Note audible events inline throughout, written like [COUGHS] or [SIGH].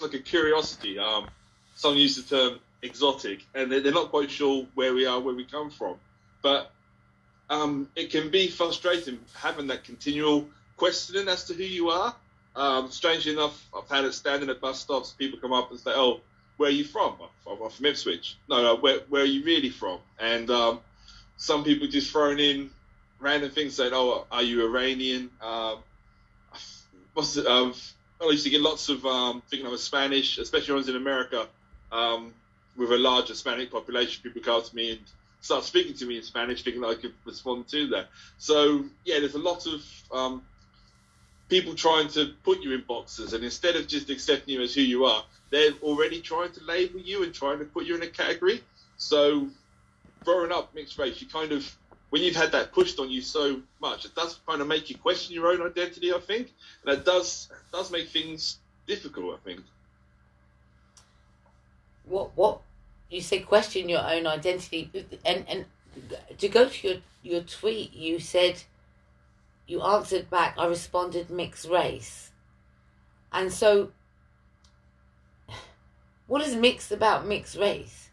like a curiosity. Um, someone used the term exotic, and they're, they're not quite sure where we are, where we come from. But um, it can be frustrating having that continual questioning as to who you are. Um, strangely enough, I've had it standing at bus stops. People come up and say, "Oh, where are you from?" I'm, I'm from Ipswich. No, no, where, where are you really from? And um, some people just throwing in random things saying, "Oh, are you Iranian?" Um, what's it? I used to get lots of um, thinking I was Spanish, especially when I was in America um, with a large Hispanic population. People come to me and start speaking to me in Spanish, thinking I could respond to that. So yeah, there's a lot of um, people trying to put you in boxes, and instead of just accepting you as who you are, they're already trying to label you and trying to put you in a category. So growing up mixed race, you kind of when you've had that pushed on you so much, it does kind of make you question your own identity. I think, and it does does make things difficult. I think. What what you say? Question your own identity, and and to go to your your tweet, you said you answered back. I responded mixed race, and so what is mixed about mixed race?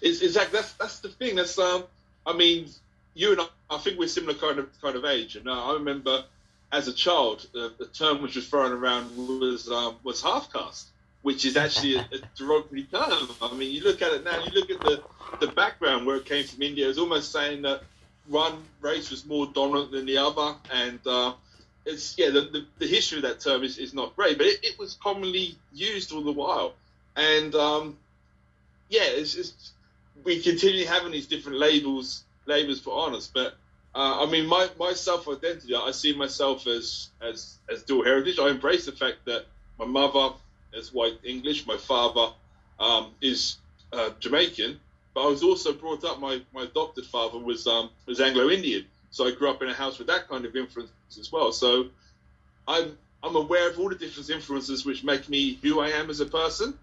It's exactly that's that's the thing. That's um I mean, you and I, I think we're similar kind of kind of age, and uh, I remember as a child, uh, the term which was thrown around was um, was half caste, which is actually a, a, [LAUGHS] derogatory term. I mean, you look at it now, you look at the the background where it came from India. It's almost saying that one race was more dominant than the other, and uh, it's yeah, the, the, the, history of that term is, is not great, but it, it was commonly used all the while, and um, yeah, it's, it's we continue having these different labels labels put on us. But uh, I mean, my, my self identity, I see myself as as as dual heritage. I embrace the fact that my mother is white English, my father um, is uh, Jamaican, but I was also brought up. My my adopted father was um, was Anglo Indian, so I grew up in a house with that kind of influence as well. So I'm I'm aware of all the different influences which make me who I am as a person,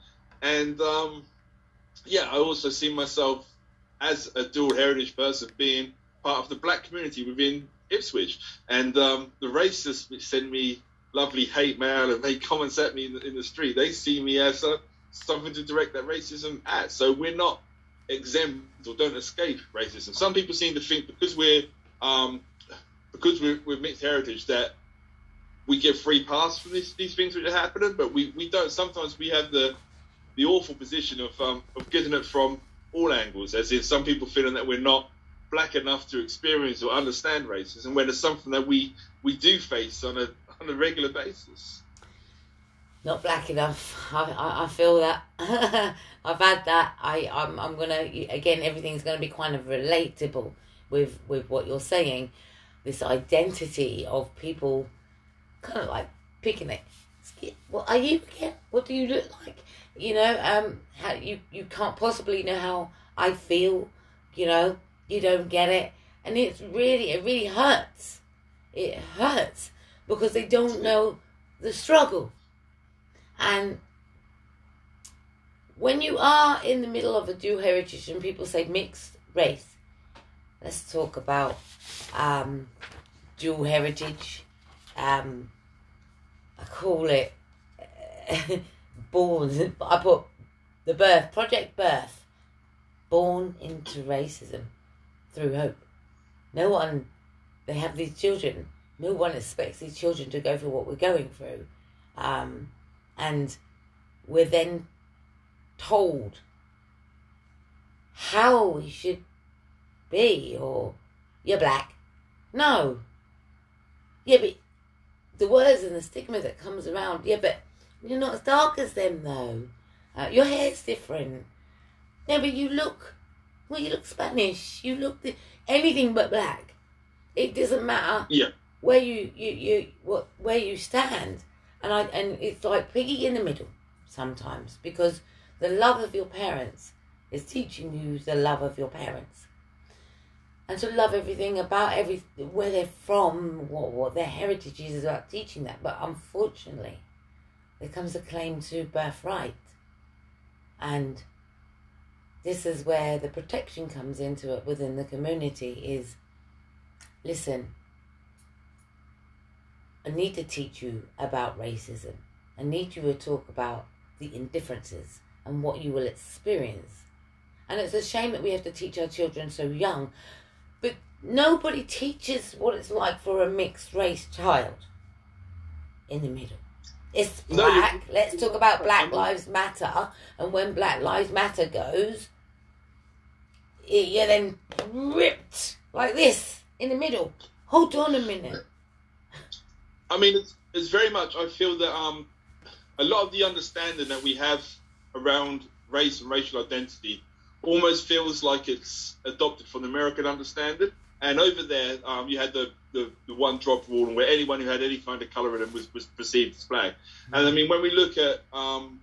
and um, yeah, I also see myself as a dual heritage person being part of the black community within Ipswich. And um, the racists which send me lovely hate mail and make comments at me in the, in the street, they see me as a, something to direct that racism at. So we're not exempt or don't escape racism. Some people seem to think because we're um, because we're, we're mixed heritage that we get free pass from this, these things which are happening, but we, we don't. Sometimes we have the the awful position of um, of getting it from all angles, as in some people feeling that we're not black enough to experience or understand racism, when it's something that we we do face on a on a regular basis. Not black enough. I, I, I feel that. [LAUGHS] I've had that. I I'm I'm gonna again. Everything's gonna be kind of relatable with with what you're saying. This identity of people, kind of like picking it. What are you again? What do you look like? You know um how you you can't possibly know how i feel you know you don't get it. And it's really it really hurts. It hurts because they don't know the struggle. And when you are in the middle of a dual heritage and people say mixed race let's talk about um, dual heritage. Um, i call it [LAUGHS] born. I put the birth project birth, born into racism through hope. No one. They have these children. No one expects these children to go through what we're going through, um, and we're then told how we should be, or you're black. No. Yeah, but the words and the stigma that comes around. Yeah, but you're not as dark as them, though. Uh, your hair's different. Yeah, but you look, well, you look Spanish. You look the, anything but black. It doesn't matter. Yeah. Where you you you what where you stand, and I and it's like piggy in the middle sometimes because the love of your parents is teaching you the love of your parents, and to love everything about every where they're from, what what their heritage is, is about teaching that. But unfortunately, there comes a claim to birthright. And this is where the protection comes into it within the community is listen, I need to teach you about racism. I need you to talk about the indifferences and what you will experience. And it's a shame that we have to teach our children so young, but nobody teaches what it's like for a mixed race child in the middle. It's black. No, Let's talk about Black Lives Matter. And when Black Lives Matter goes, you're then ripped like this in the middle. Hold on a minute. I mean, it's, it's very much. I feel that um, a lot of the understanding that we have around race and racial identity almost feels like it's adopted from the American understanding. And over there, um, you had the, the, the, one drop rule, where anyone who had any kind of colour in them was, was perceived as black. And I mean, when we look at um,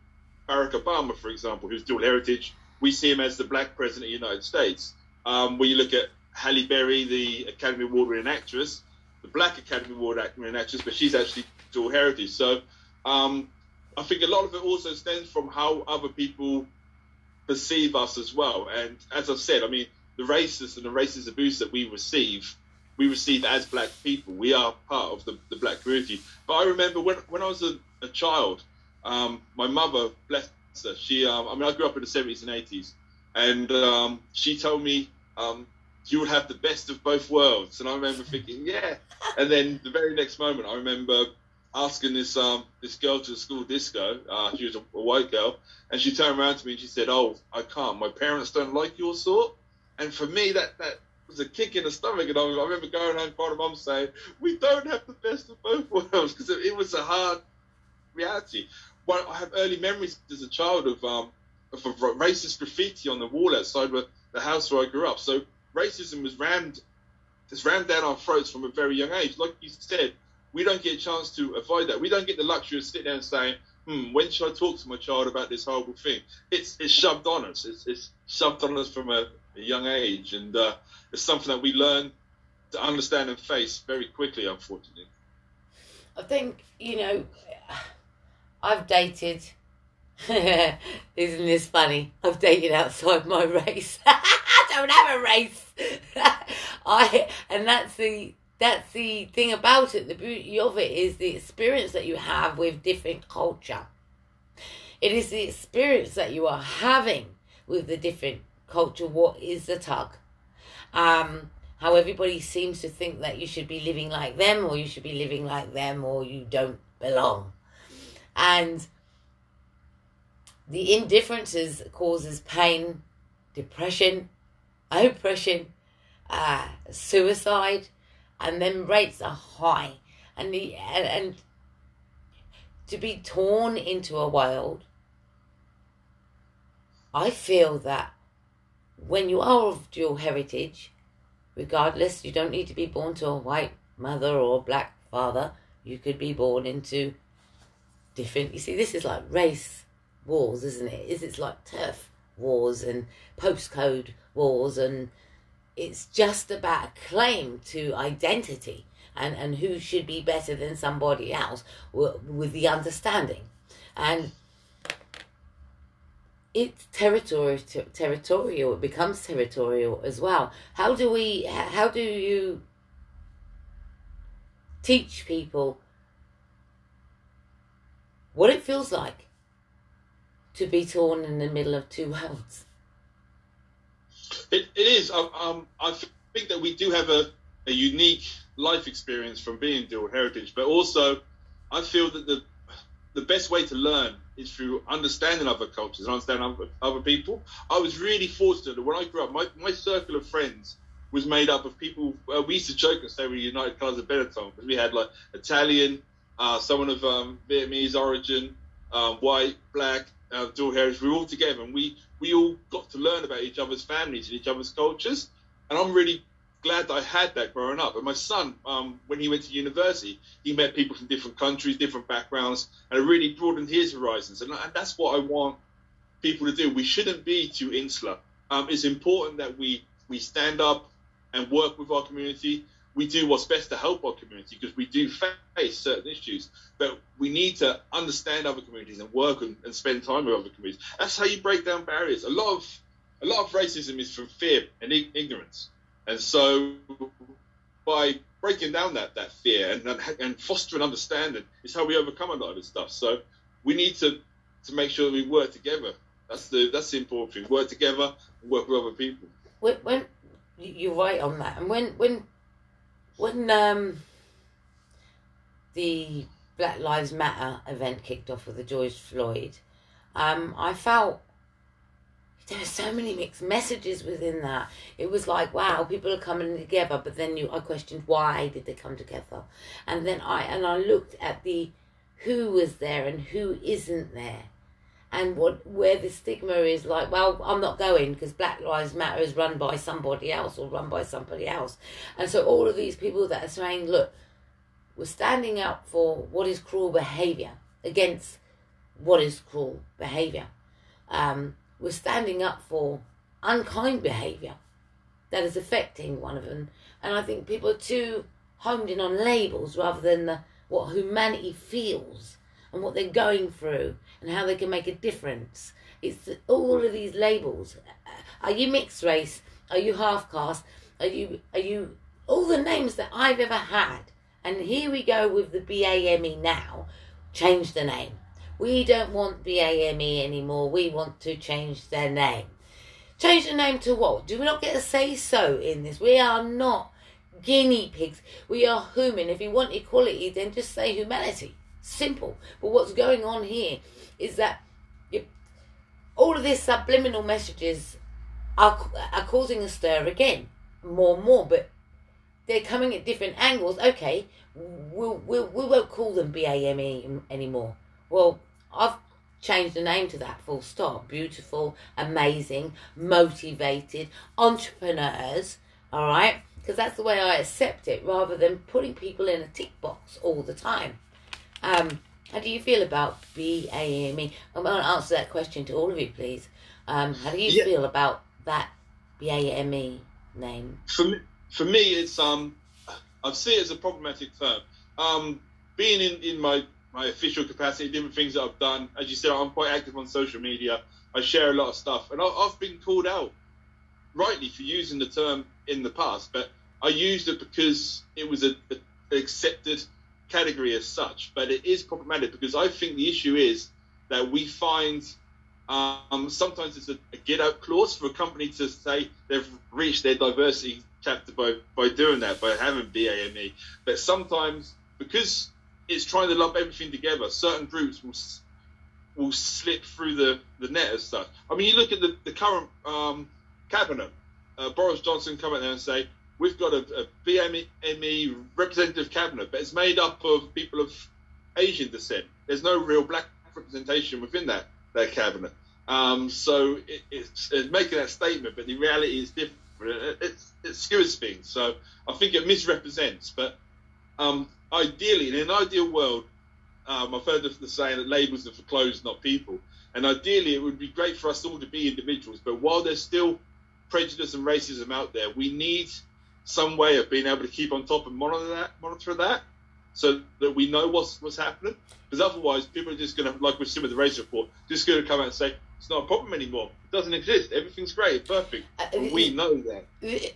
Barack Obama, for example, who's dual heritage, we see him as the black president of the United States. Um, when you look at Halle Berry, the Academy Award winning actress, the Black Academy Award winning actress, but she's actually dual heritage. So um, I think a lot of it also stems from how other people perceive us as well. And as I've said, I mean, the racist and the racist abuse that we receive, we receive as black people. We are part of the, the black community. But I remember when, when I was a, a child, um, my mother, bless her, she, um, I mean, I grew up in the 70s and 80s, and um, she told me, um, you would have the best of both worlds. And I remember thinking, [LAUGHS] yeah. And then the very next moment, I remember asking this um this girl to the school disco. Uh, she was a, a, white girl, and she turned around to me and she said, "Oh, I can't. My parents don't like your sort." And for me, that that was a kick in the stomach. And I, I remember going home, crying to mum saying, "We don't have the best of both worlds," [LAUGHS] because it, it, was a hard reality. Well, I have early memories as a child of um of racist graffiti on the wall outside the house where I grew up. So racism was rammed, it's rammed down our throats from a very young age. Like you said, we don't get a chance to avoid that. We don't get the luxury of sitting there and saying, hmm, when should I talk to my child about this horrible thing? It's, it's shoved on us. It's, it's shoved on us from a, a young age. And uh, it's something that we learn to understand and face very quickly, unfortunately. I think, you know, I've dated. [LAUGHS] Isn't this funny? I've dated outside my race. [LAUGHS] I don't have a race. [LAUGHS] I and that's the that's the thing about it. The beauty of it is the experience that you have with different culture. It is the experience that you are having with the different culture. What is the tug? Um, how everybody seems to think that you should be living like them, or you should be living like them, or you don't belong. And the indifferences causes pain, depression, oppression, uh, suicide, and then rates are high, and the and, and to be torn into a world. I feel that when you are of dual heritage, regardless, you don't need to be born to a white mother or a black father. You could be born into different. You see, this is like race wars, isn't it? Is it's like turf wars and postcode wars and it's just about a claim to identity and, and who should be better than somebody else with, with the understanding. And it's territory, ter- territorial, it becomes territorial as well. How do we, how do you teach people what it feels like to be torn in the middle of two worlds? It, it is. Um, um, I think that we do have a, a unique life experience from being dual heritage, but also I feel that the the best way to learn is through understanding other cultures and understanding other, other people. I was really fortunate that when I grew up, my, my circle of friends was made up of people. Uh, we used to joke and say we are United Colours of Benetton because we had like Italian, uh, someone of um, Vietnamese origin, um, white, black, uh, dual heritage. We were all together and we we all got to learn about each other's families and each other's cultures. And I'm really glad that I had that growing up. And my son, um, when he went to university, he met people from different countries, different backgrounds, and it really broadened his horizons. And, and that's what I want people to do. We shouldn't be too insular. Um, it's important that we we stand up and work with our community we do what's best to help our community because we do face certain issues, but we need to understand other communities and work and, and, spend time with other communities. That's how you break down barriers. A lot of a lot of racism is from fear and ignorance, and so by breaking down that that fear and and fostering understanding is how we overcome a lot of this stuff. So we need to to make sure that we work together. That's the that's the important thing. Work together and work with other people. When, when you're right on that, and when when when um the Black Lives Matter event kicked off with the George Floyd, um, I felt there were so many mixed messages within that. It was like, wow, people are coming together, but then you, I questioned why did they come together, and then I and I looked at the who was there and who isn't there, and what where the stigma is like. Well, I'm not going because Black Lives Matter is run by somebody else or run by somebody else, and so all of these people that are saying, look, we're standing up for what is cruel behaviour against what is cruel behaviour. Um, we're standing up for unkind behaviour that is affecting one of them. And I think people are too homed in on labels rather than the, what humanity feels and what they're going through and how they can make a difference. It's all of these labels. Are you mixed race? Are you half caste? Are you are you all the names that I've ever had? And here we go with the BAME now. Change the name. We don't want BAME anymore. We want to change their name. Change the name to what? Do we not get a say so in this? We are not guinea pigs. We are human. If you want equality, then just say humanity. Simple. But what's going on here is that you, all of these subliminal messages are, are causing a stir again, more and more. But they're coming at different angles. Okay, we'll, we'll, we won't call them BAME anymore. Well, I've changed the name to that full stop. Beautiful, amazing, motivated entrepreneurs, all right? Because that's the way I accept it rather than putting people in a tick box all the time. Um, how do you feel about BAME? I'm going to answer that question to all of you, please. Um, how do you yeah. feel about that BAME name? For me, for me, it's um, I see it as a problematic term. Um, being in, in my my official capacity, different things that I've done. As you said, I'm quite active on social media. I share a lot of stuff, and I've been called out rightly for using the term in the past, but I used it because it was a, a accepted category as such. But it is problematic because I think the issue is that we find um, sometimes it's a, a, get out clause for a company to say they've reached their diversity chapter by, by doing that, by having BAME. But sometimes because it's trying to lump everything together, certain groups will will slip through the, the net as such. I mean, you look at the, the current um, cabinet, uh, Boris Johnson come out there and say, we've got a, a BME representative cabinet, but it's made up of people of Asian descent. There's no real black representation within that, that cabinet. Um, so it, it's, it's, making that statement, but the reality is different. It, it, it skewers things. So I think it misrepresents. But um, ideally, in an ideal world, um, I've heard the saying that labels are for clothes, not people. And ideally, it would be great for us all to be individuals. But while there's still prejudice and racism out there, we need some way of being able to keep on top and monitor that, monitor that, so that we know what's what's happening. Because otherwise, people are just going to, like we've seen with the race report, just going to come out and say it's not a problem anymore. It doesn't exist. Everything's great, perfect. Uh, we know that.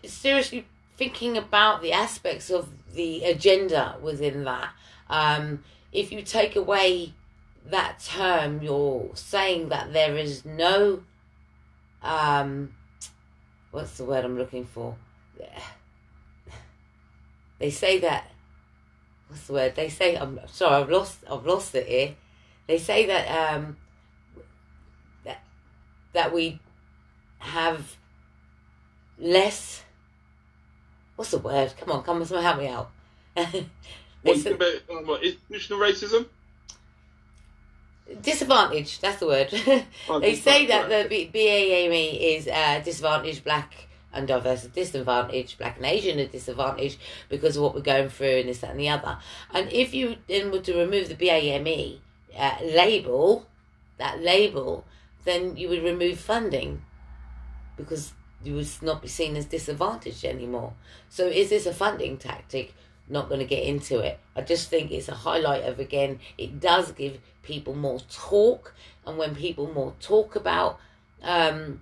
Seriously, thinking about the aspects of the agenda within that. Um, if you take away that term, you're saying that there is no, um, what's the word I'm looking for? [SIGHS] They say that, what's the word? They say, I'm sorry, I've lost, I've lost it here. They say that, um, that, that we have less what's the word? Come on, come on, someone help me out. [LAUGHS] What's about um, what, institutional racism? Disadvantage, that's the word. [LAUGHS] Oh, they say that the BAME is uh, disadvantaged black and diverse disadvantage, black and Asian are disadvantaged because of what we're going through and this, that, and the other. And if you then were to remove the BAME uh, label, that label, then you would remove funding because you would not be seen as disadvantaged anymore. So is this a funding tactic? Not going to get into it. I just think it's a highlight of again. It does give people more talk, and when people more talk about um,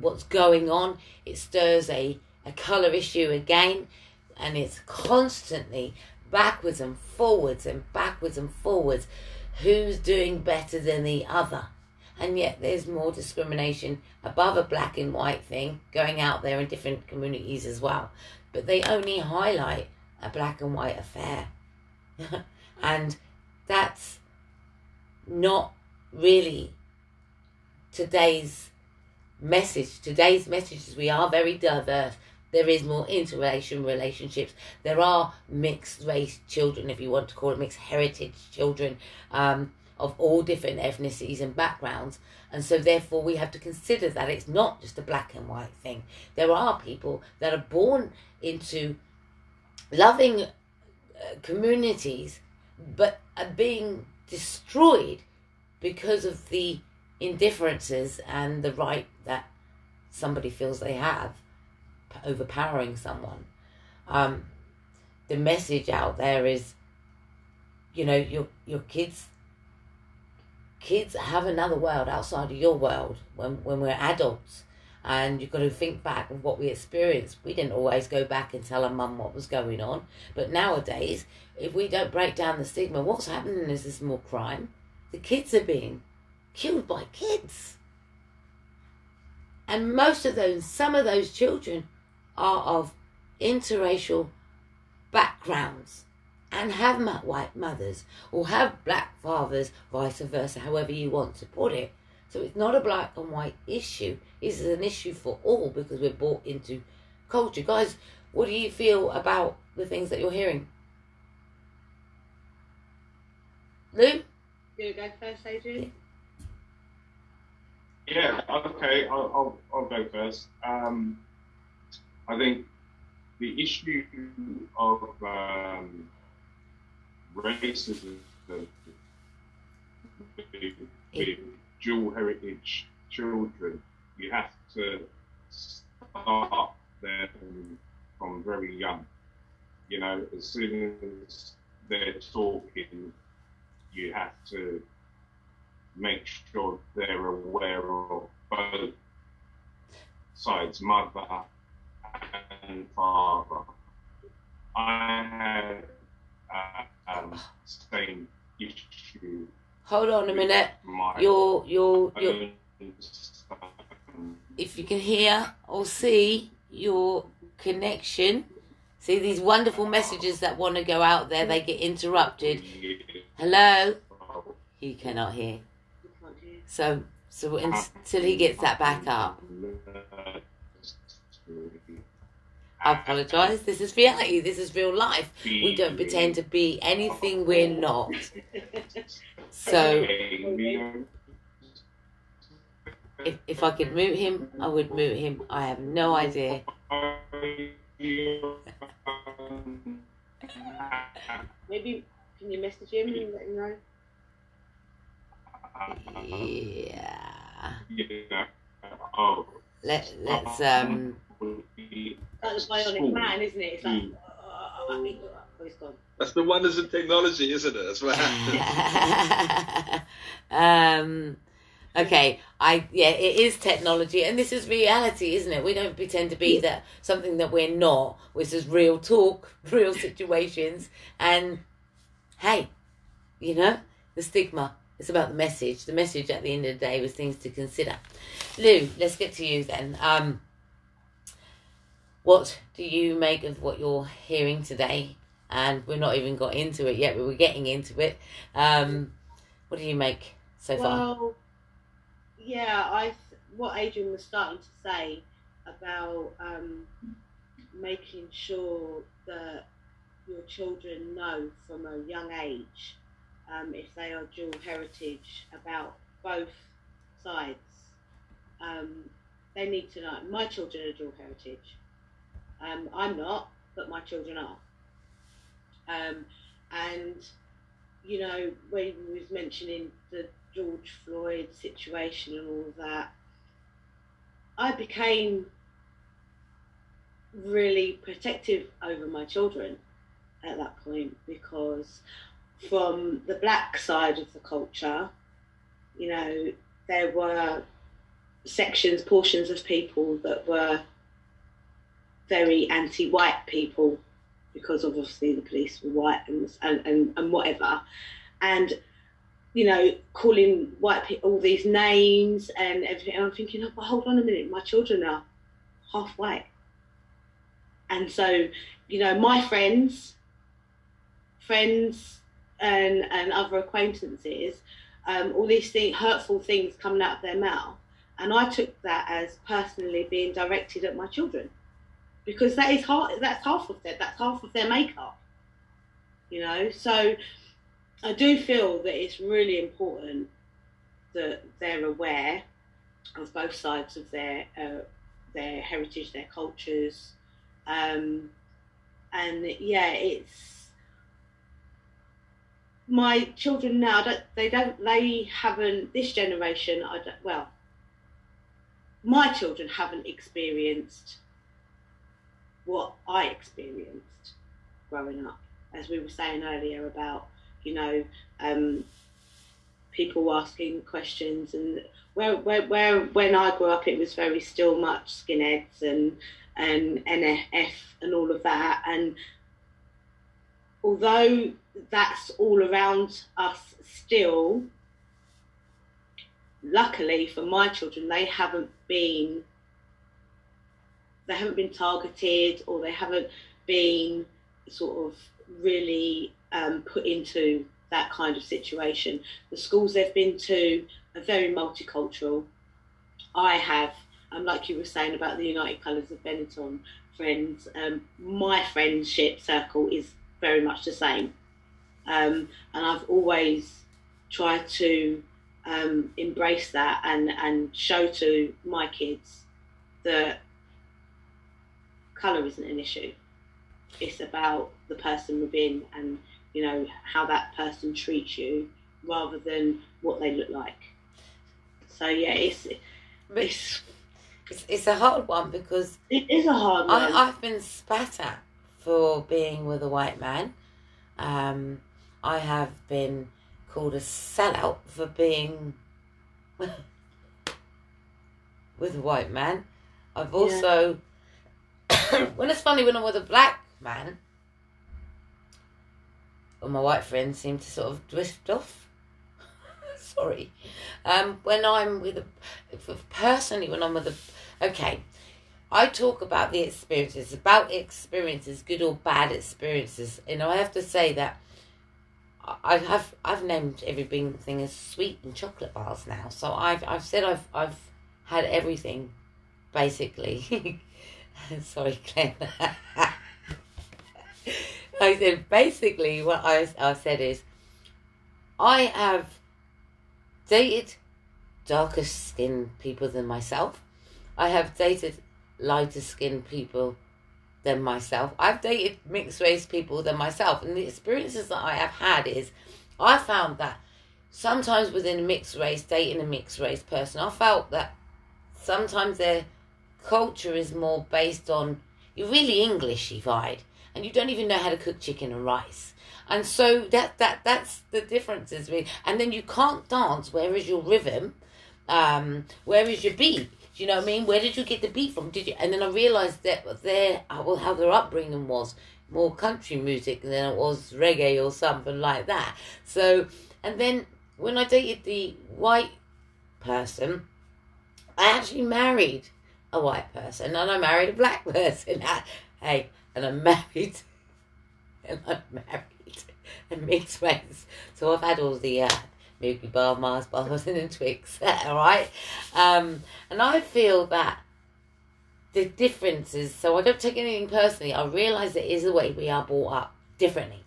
what's going on, it stirs a a color issue again, and it's constantly backwards and forwards and backwards and forwards. who's doing better than the other. And yet there's more discrimination above a black and white thing going out there in different communities as well. But they only highlight a black and white affair. [LAUGHS] and that's not really today's message. Today's message is we are very diverse. There is more interracial relationships. There are mixed race children, if you want to call it mixed heritage children, um, of all different ethnicities and backgrounds. And so, therefore, we have to consider that it's not just a black and white thing. There are people that are born into loving uh, communities but are being destroyed because of the indifferences and the right that somebody feels they have overpowering someone. Um, the message out there is, you know, your your kids kids have another world outside of your world when when we're adults and you've got to think back of what we experienced. We didn't always go back and tell our mum what was going on, but nowadays, if we don't break down the stigma, what's happening is there's more crime. The kids are being killed by kids. And most of those, some of those children are of interracial backgrounds and have white mothers or have black fathers, vice versa, however you want to put it. So it's not a black and white issue. It's an issue for all because we're brought into culture. Guys, what do you feel about the things that you're hearing? Lou? You go first, Adrian? Yeah, okay, I'll, I'll, I'll go first. Um, I think the issue of um, racism dual heritage children, you have to start them from very young. You know, as soon as they're talking, you have to make sure they're aware of both sides, mother and father. I had um, same issue. Hold on a minute. You're, you're, you're, if you can hear or see your connection, see these wonderful messages that want to go out there, they get interrupted. Hello? He cannot hear. So, so until he gets that back up. I apologise. This is reality. This is real life. We don't pretend to be anything we're not. So, if, if I could mute him, I would mute him. I have no idea. Maybe can you message him and let him know? Yeah. Yeah. Oh. Let let's um. That's the bionic man, isn't it? It's like. Oh, oh, he's gone. That's the wonders of technology, isn't it? That's what happens. [LAUGHS] um. Okay, I yeah, it is technology, and this is reality, isn't it? We don't pretend to be that something that we're not. This is real talk, [LAUGHS] real situations, and hey, you know the stigma it's about the message. The message at the end of the day was things to consider. Lou, let's get to you then. Um, what do you make of what you're hearing today? And we're not even got into it yet, but we're getting into it. Um, what do you make so far? Well, yeah, I what Adrian was starting to say about um, making sure that your children know from a young age um, if they are dual heritage about both sides. Um, they need to know. My children are dual heritage. Um, I'm not, but my children are. Um, and you know, when we was mentioning the George Floyd situation and all that, I became really protective over my children at that point because from the black side of the culture, you know, there were sections, portions of people that were very anti-white people because obviously the police were white and and, and, whatever. And you know, calling white people all these names and everything. And I'm thinking, oh, hold on a minute, my children are half white. And so, you know, my friends, friends and, and other acquaintances, um, all these things, hurtful things coming out of their mouth. And I took that as personally being directed at my children because that is half, that's half of their, that's half of their makeup, you know? So I do feel that it's really important that they're aware of both sides of their, uh, their heritage, their cultures. Um, and yeah, it's, my children now don't, they don't they haven't this generation I don't well my children haven't experienced what I experienced growing up. As we were saying earlier about you know um, people asking questions and where, where, where when I grew up it was very still much skinheads and and NF and all of that. And although that's all around us still, luckily for my children, they haven't been they haven't been targeted or they haven't been sort of really um, put into that kind of situation. The schools they've been to are very multicultural. I have, um, like you were saying about the United Colours of Benetton friends, um, my friendship circle is very much the same. Um, and I've always tried to um, embrace that and, and show to my kids that colour isn't an issue. It's about the person within and you know how that person treats you rather than what they look like. So yeah, it's it's it's, it's a hard one because it is a hard one. I, I've been spat at for being with a white man. Um, I have been called a sellout for being [LAUGHS] with a white man. I've also, yeah. [COUGHS] when it's funny when I'm with a black man, well, my white friends seem to sort of drift off. [LAUGHS] Sorry. Um, when I'm with a, personally, when I'm with a, okay, I talk about the experiences, about experiences, good or bad experiences. You know, I have to say that I have I've named everything thing as sweet and chocolate bars now. So I've I've said I've I've had everything, basically. [LAUGHS] [LAUGHS] Sorry, Claire. [LAUGHS] I said basically what I I said is, I have dated darker skinned people than myself. I have dated lighter skinned people than myself. I've dated mixed race people than myself, and the experiences that I have had is I found that sometimes within a mixed race, dating a mixed race person, I felt that sometimes their culture is more based on you're really English, Englishified and you don't even know how to cook chicken and rice. And so that that that's the differences really. And then you can't dance. Where is your rhythm? Um, where is your beat? Do you know what I mean? Where did you get the beat from? Did you? And then I realised that their well, how their upbringing was more country music than it was reggae or something like that. So, and then when I dated the white person, I actually married a white person and I married a black [LAUGHS] person. hey, and I'm married, [LAUGHS] and I'm married, and mixed race. So I've had all the uh, Milky Bar, Mars bars, [LAUGHS] and Twix. all right, um, and I feel that the differences. So I don't take anything personally. I realise it is the way we are brought up differently.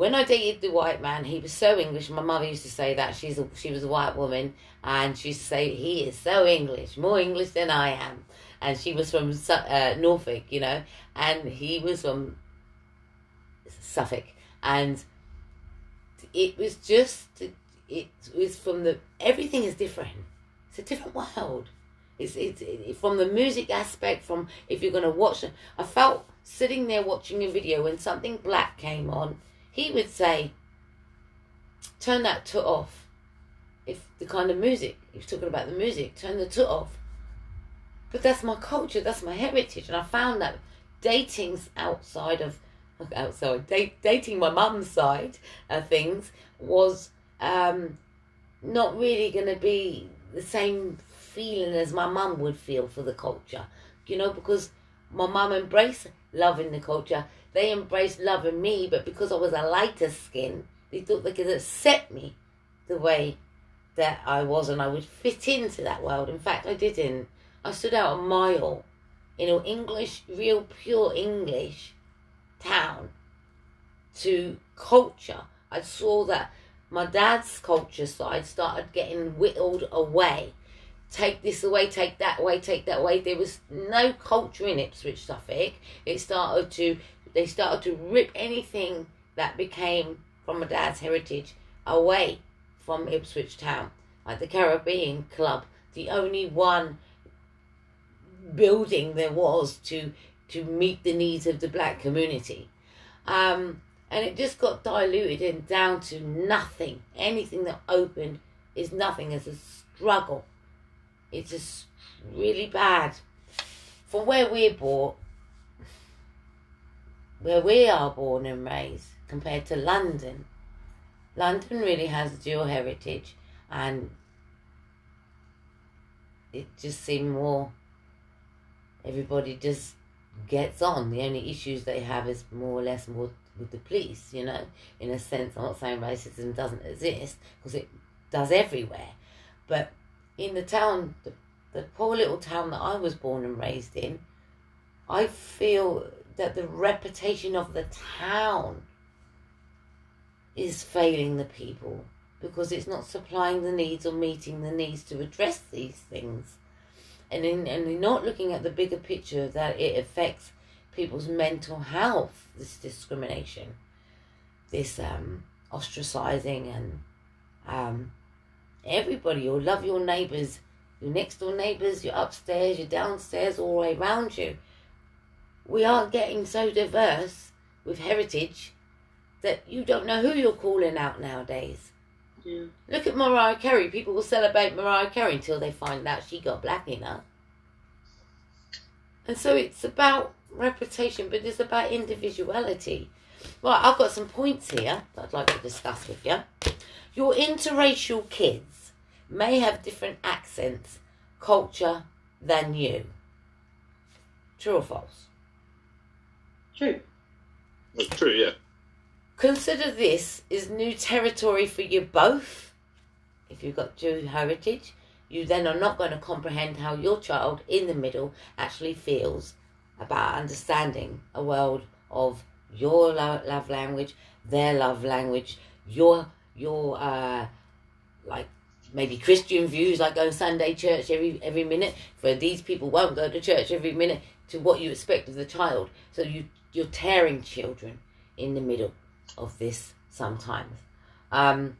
When I dated the white man, he was so English. My mother used to say that she's a, she was a white woman, and she used to say he is so English, more English than I am. And she was from uh, Norfolk, you know, and he was from Suffolk, and it was just it was from the everything is different. It's a different world. It's it's it, from the music aspect. From if you're gonna watch I felt sitting there watching a video when something black came on. He would say, "Turn that tut off." If the kind of music he was talking about the music, turn the tut off. But that's my culture. That's my heritage, and I found that dating's outside of [LAUGHS] outside date, dating my mum's side of things was um, not really going to be the same feeling as my mum would feel for the culture, you know, because my mum embraced loving the culture. They embraced loving me, but because I was a lighter skin, they thought they could accept me the way that I was and I would fit into that world. In fact, I didn't. I stood out a mile in an English, real pure English town to culture. I saw that my dad's culture side started getting whittled away. Take this away, take that away, take that away. There was no culture in Ipswich, Suffolk. It started to, they started to rip anything that became from my dad's heritage away from Ipswich town. Like the Caribbean Club, the only one building there was to to meet the needs of the black community. Um, and it just got diluted and down to nothing. Anything that opened is nothing. It's a struggle. It's just really bad. For where we're born, where we are born and raised, compared to London, London really has dual heritage, and it just seemed more. Everybody just gets on. The only issues they have is more or less more with the police, you know, in a sense. I'm not saying racism doesn't exist because it does everywhere, but in the town, the, the poor little town that I was born and raised in, I feel that the reputation of the town is failing the people because it's not supplying the needs or meeting the needs to address these things. And in, and in not looking at the bigger picture that it affects people's mental health, this discrimination, this um, ostracizing, and um, everybody, you'll love your neighbours, your next door neighbours, your upstairs, your downstairs, all the way around you. We are getting so diverse with heritage that you don't know who you're calling out nowadays. Yeah. Look at Mariah Carey. People will celebrate Mariah Carey until they find out she got black in her. And so it's about reputation, but it's about individuality. Right, I've got some points here that I'd like to discuss with you. Your interracial kids may have different accents, culture than you. True or false? True. That's true, yeah. Consider this is new territory for you both. If you've got dual heritage, you then are not going to comprehend how your child in the middle actually feels about understanding a world of your lo- love language, their love language, your your uh, like maybe Christian views, like going Sunday church every every minute. For these people won't go to church every minute to what you expect of the child. So you you're tearing children in the middle of this sometimes. Um,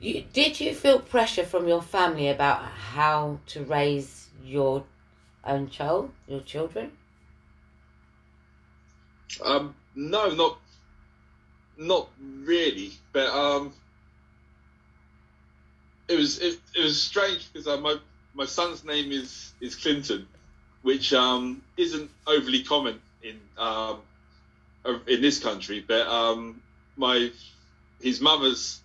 you, did you feel pressure from your family about how to raise your own child, your children? Um, no, not not really, but um, it was it, it was strange because uh, my my son's name is is Clinton, which um, isn't overly common in um, in this country, but um, my his mother's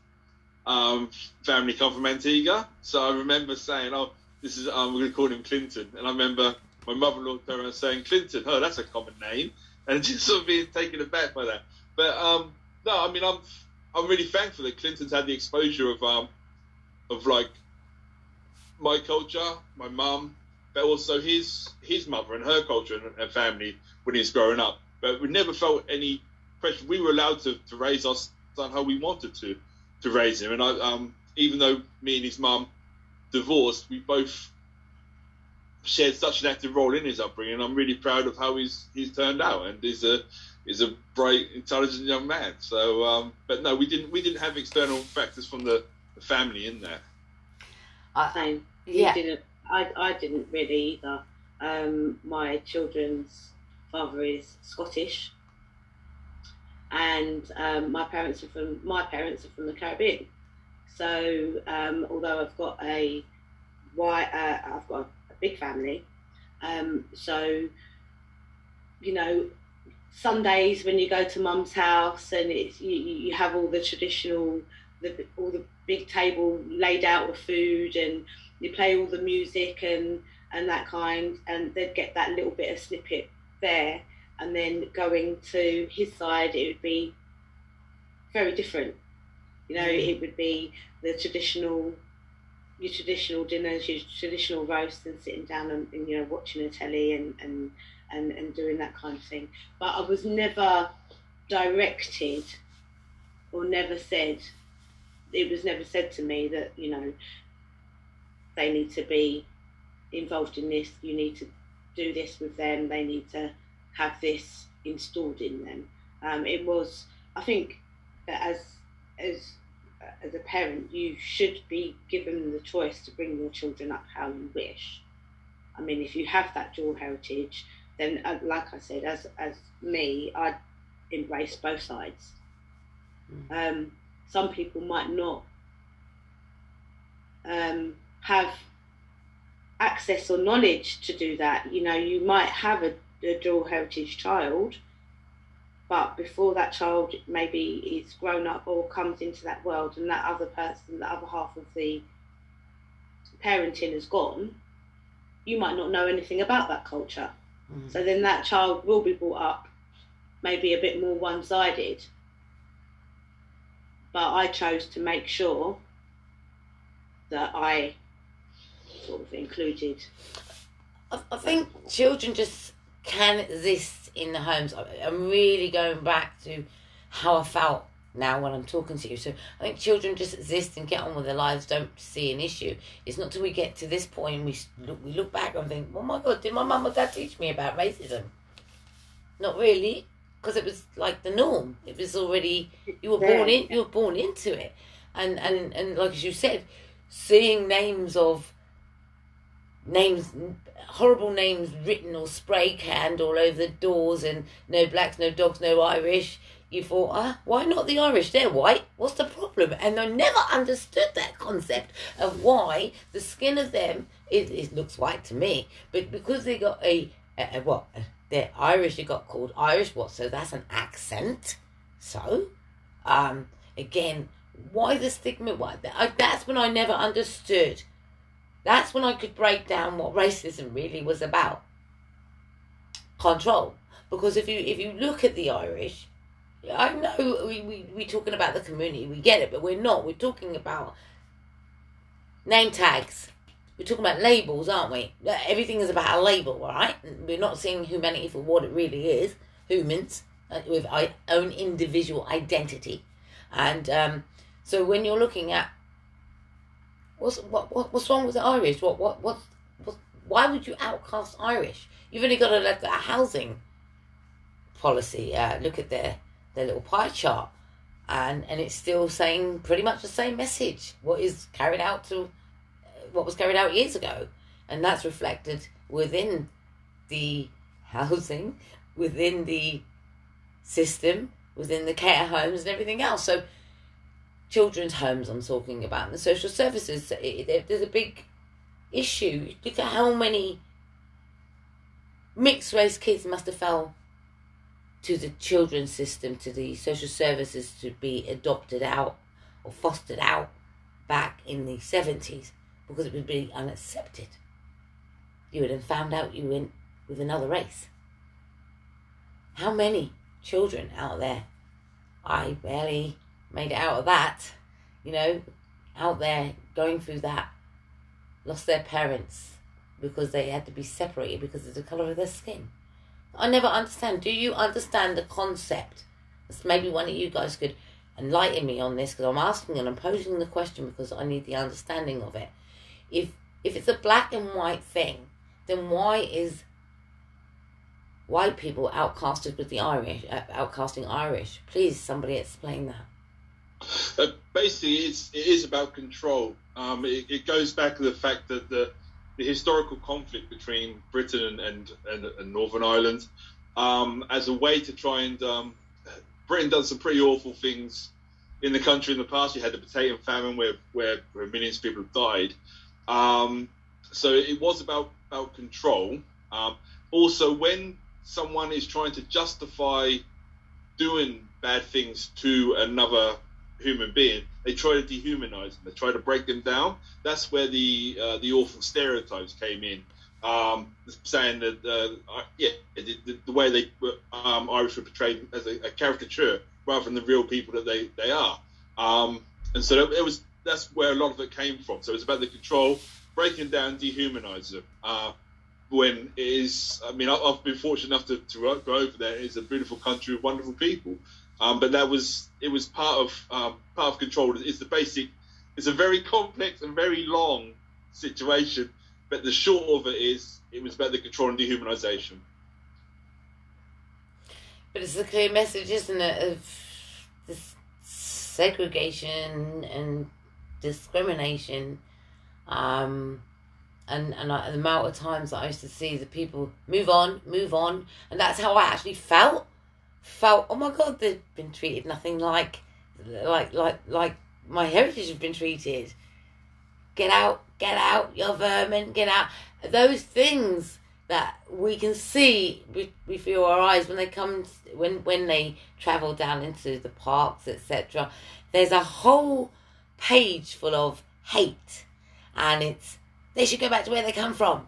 um, family come from Antigua, so I remember saying, "Oh, this is um, we're going to call him Clinton," and I remember my mother-in-law turned around saying, "Clinton, oh, that's a common name," and [LAUGHS] just sort of being taken aback by that. But um, no, I mean, I'm I'm really thankful that Clinton's had the exposure of um, of like my culture, my mum, but also his his mother and her culture and, and family when he was growing up. But we never felt any pressure. We were allowed to, to raise our son how we wanted to to raise him. And I, um, even though me and his mum divorced, we both shared such an active role in his upbringing. I'm really proud of how he's he's turned out, and he's a is a bright, intelligent young man. So, um, but no, we didn't we didn't have external factors from the, the family in there. Same. Yeah. You didn't. I, I didn't really either. Um, my children's father is Scottish, and um, my parents are from my parents are from the Caribbean. So um, although I've got a white, uh, I've got a big family. Um, so you know, Sundays when you go to mum's house and it's you, you have all the traditional, the, all the big table laid out with food and you play all the music and and that kind and they'd get that little bit of snippet there and then going to his side it would be very different. You know mm. it would be the traditional your traditional dinners your traditional roast and sitting down and, and you know watching a telly and, and and and doing that kind of thing. But i was never directed or never said it was never said to me that you know they need to be involved in this you need to do this with them they need to have this installed in them. Um, it was i think that as as as a parent you should be given the choice to bring your children up how you wish. I mean if you have that dual heritage then uh, like i said as as me i embrace both sides. Um, some people might not um, have access or knowledge to do that. You know, you might have a, a dual heritage child, but before that child maybe is grown up or comes into that world and that other person, the other half of the parenting is gone, you might not know anything about that culture. Mm. So then that child will be brought up maybe a bit more one sided. But I chose to make sure that I sort of included. I, I think children just can exist in the homes. I- I'm really going back to how I felt now when I'm talking to you. So I think children just exist and get on with their lives, don't see an issue. It's not till we get to this point we look, we look back and think, oh my god, did my mum or dad teach me about racism? Not really, because it was like the norm. It was already you were born in you were born into it, and and and like as you said, seeing names of names horrible names written or spray canned all over the doors and no blacks no dogs no irish. You thought ah why not the irish? They're white. What's the problem? And i never understood that concept of why the skin of them it, it looks white to me. But because they got a, a, a what they're irish they got called irish what so that's an accent? So um again why the stigma? Why I, that's when i never understood that's when I could break down what racism really was about. Control. Because if you if you look at the Irish, I know we, we, we're talking about the community, we get it, but we're not. We're talking about name tags. We're talking about labels, aren't we? Everything is about a label, right? We're not seeing humanity for what it really is humans uh, with our own individual identity. And um, so when you're looking at What's what, what what's wrong with the Irish? What what what, what why would you outcast Irish? You've only got to look at a housing policy. Uh, look at their their little pie chart, and and it's still saying pretty much the same message. What is carried out to what was carried out years ago, and that's reflected within the housing, within the system, within the care homes and everything else. So children's homes I'm talking about, and the social services. It, it, there's a big issue. Look at how many mixed race kids must have fell to the children's system, to the social services to be adopted out or fostered out back in the 70s because it would be unaccepted. You would have found out you went with another race. How many children out there? I barely made it out of that, you know, out there going through that, lost their parents because they had to be separated because of the colour of their skin. I never understand. Do you understand the concept? Maybe one of you guys could enlighten me on this because I'm asking and I'm posing the question because I need the understanding of it. If if it's a black and white thing, then why is white people outcasted with the Irish, uh, outcasting Irish? Please, somebody explain that. Uh, basically, it's, it is about control. Um, it, it, goes back to the fact that the, the historical conflict between Britain and, and, and, Northern Ireland, um, as a way to try and um, Britain done some pretty awful things in the country in the past. You had the potato famine where, where, where millions of people died. Um, so it was about, about control. Um, also, when someone is trying to justify doing bad things to another human being, they try to dehumanize them. They try to break them down. That's where the uh, the awful stereotypes came in. Um, saying that, uh, yeah, the, the, way they um, Irish were portrayed as a, a, caricature rather than the real people that they they are. Um, and so it was that's where a lot of it came from. So it's about the control, breaking down, dehumanizing them. Uh, when it is, I mean, I've been fortunate enough to, to go over there. It's a beautiful country with wonderful people. Um, but that was it was part of um, part of control. It's the basic. It's a very complex and very long situation. But the short of it is, it was about the control and dehumanization. But it's a clear message, isn't it, of this segregation and discrimination. Um, and and I, the amount of times that I used to see the people move on, move on, and that's how I actually felt. Felt, oh my god, they've been treated nothing like, like like like my heritage has been treated. Get out, get out, you're vermin, get out. Those things that we can see before our eyes when they come when when they travel down into the parks, etc. There's a whole page full of hate, and it's they should go back to where they come from.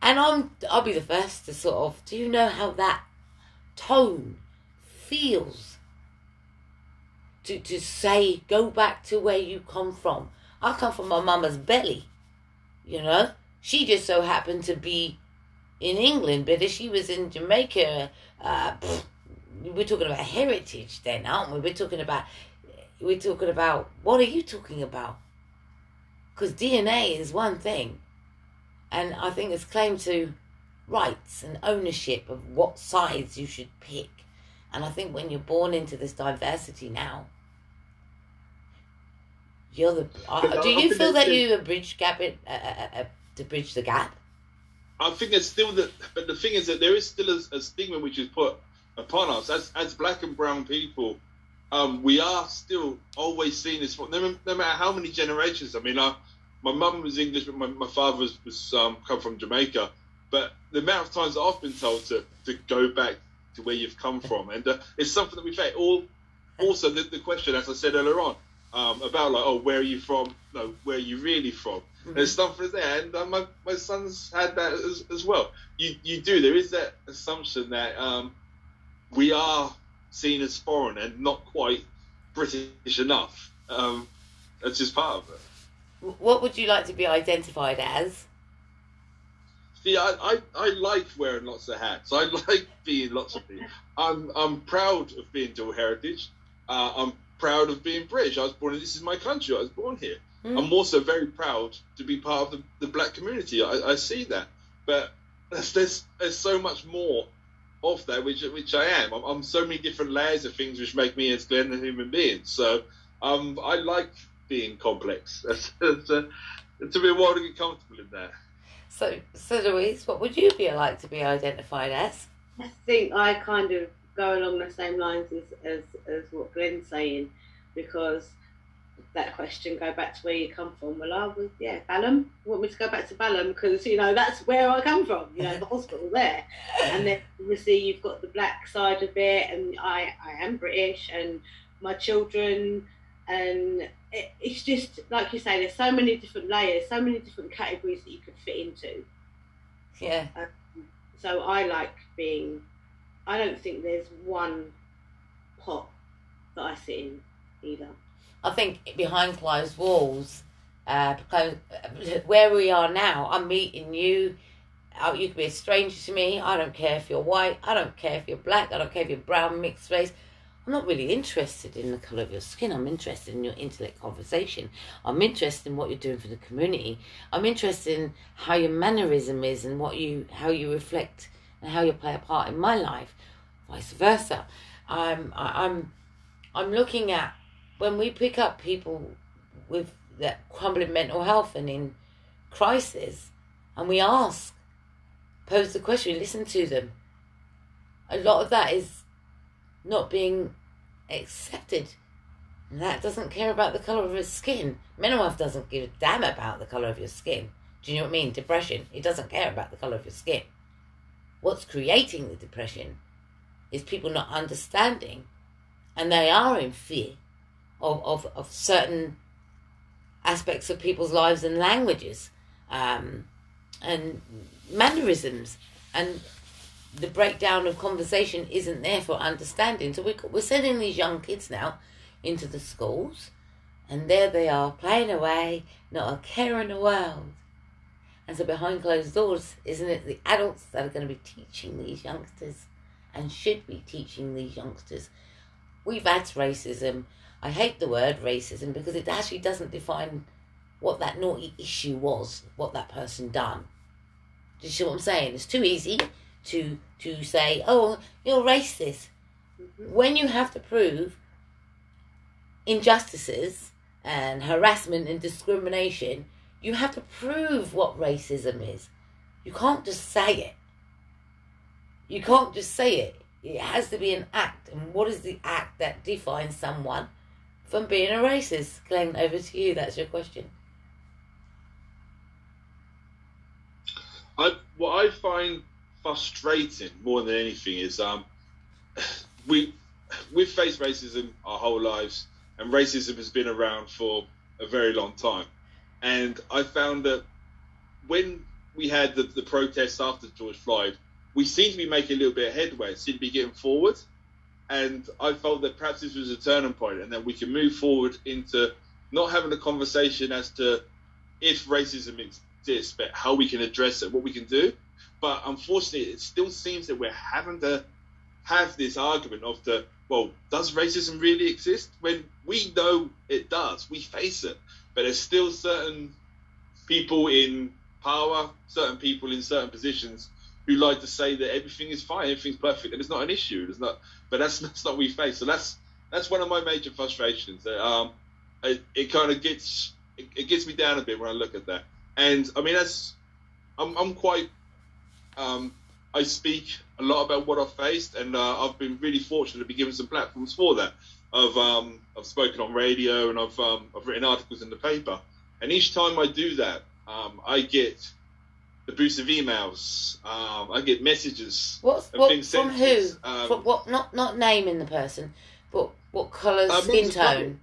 And I'm I'll be the first to sort of do you know how that tone feels? To to say go back to where you come from. I come from my mama's belly. You know? She just so happened to be in England, but if she was in Jamaica, uh, we're talking about heritage then, aren't we? We're talking about we're talking about what are you talking about? Because DNA is one thing, and I think it's claim to rights and ownership of what sides you should pick. And I think when you're born into this diversity now, you're the. Uh, do you feel that you a bridge gap it, uh, uh, uh, to bridge the gap? I think there's still the, but the thing is that there is still a, a stigma which is put upon us as as black and brown people um, we are still always seen as no, no, matter how many generations. I mean, I, my mum was English, but my, my father was, was um, come from Jamaica. But the amount of times that I've been told to, to go back to where you've come from, and uh, it's something that we face. All also the, the, question, as I said earlier on, um, about like, oh, where are you from? No, where are you really from? Mm-hmm. There's something there, and uh, my my son's had that as, as well. You you do. There is that assumption that um, we are seen as foreign and not quite British enough. Um, that's just part of it. What would you like to be identified as? See, I, I, I like wearing lots of hats. I [LAUGHS] like being lots of things. I'm I'm proud of being dual heritage. Uh, I'm proud of being British. I was born in this is my country. I was born here. Mm. I'm also very proud to be part of the, the black community. I, I see that, but there's, [LAUGHS] there's there's so much more of that, which which I am. I'm, I'm, so many different layers of things which make me as Glenn a human being. So um, I like being complex. [LAUGHS] it's, it's, a, it's a bit wild to get comfortable in that. So, so Louise, what would you be like to be identified as? I think I kind of go along the same lines as, as, as what Glenn's saying, because that question, go back to where you come from. Well, I was, yeah, Balham. You want me to go back to Balham because, you know, that's where I come from, you know, the hospital there. And then obviously you've got the black side of it, and I, I am British, and my children, and it, it's just, like you say, there's so many different layers, so many different categories that you could fit into. Yeah. Um, so I like being, I don't think there's one pot that I sit in either. I think behind closed walls, uh, because where we are now, I'm meeting you. Uh, you could be a stranger to me. I don't care if you're white. I don't care if you're black. I don't care if you're brown, mixed race. I'm not really interested in the colour of your skin. I'm interested in your intellect conversation. I'm interested in what you're doing for the community. I'm interested in how your mannerism is and what you how you reflect and how you play a part in my life. Vice versa. I'm I'm I'm looking at when we pick up people with that crumbling mental health and in crisis, and we ask, pose the question, listen to them, a lot of that is not being accepted. And that doesn't care about the colour of his skin. Mental health doesn't give a damn about the colour of your skin. Do you know what I mean? Depression, it doesn't care about the colour of your skin. What's creating the depression is people not understanding and they are in fear of, of, of certain aspects of people's lives and languages um, and mannerisms and the breakdown of conversation isn't there for understanding. So we're, we're sending these young kids now into the schools and there they are playing away not a care in the world. And so behind closed doors isn't it the adults that are going to be teaching these youngsters and should be teaching these youngsters? We've had racism. I hate the word racism because it actually doesn't define what that naughty issue was, what that person done. Do you see what I'm saying? It's too easy to to say, "Oh, you're racist," mm-hmm. when you have to prove injustices and harassment and discrimination. You have to prove what racism is. You can't just say it. You can't just say it. It has to be an act. And what is the act that defines someone from being a racist? Glenn, over to you. That's your question. I what I find frustrating more than anything is um [SIGHS] we we've faced racism our whole lives and racism has been around for a very long time. And I found that when we had the, the protests after George Floyd, we seemed to be making a little bit of headway, seemed to be getting forward. And I felt that perhaps this was a turning point and that we can move forward into not having a conversation as to if racism exists, but how we can address it, what we can do. But unfortunately, it still seems that we're having to have this argument of the, well, does racism really exist? When we know it does, we face it. But there's still certain people in power, certain people in certain positions who like to say that everything is fine, everything's perfect, and it's not an issue. It's not, but that's [LAUGHS] that's not what we face. So that's that's one of my major frustrations. Um, it, it kind of gets it, it, gets me down a bit when I look at that. And I mean, that's I'm I'm quite um, I speak a lot about what I've faced, and uh, I've been really fortunate to be given some platforms for that. I've um, I've spoken on radio and I've um, I've written articles in the paper, and each time I do that, um, I get the boost of emails. Um, I get messages. What's what, from who? Um, from what? Not not naming the person, but what colour, uh, skin tone?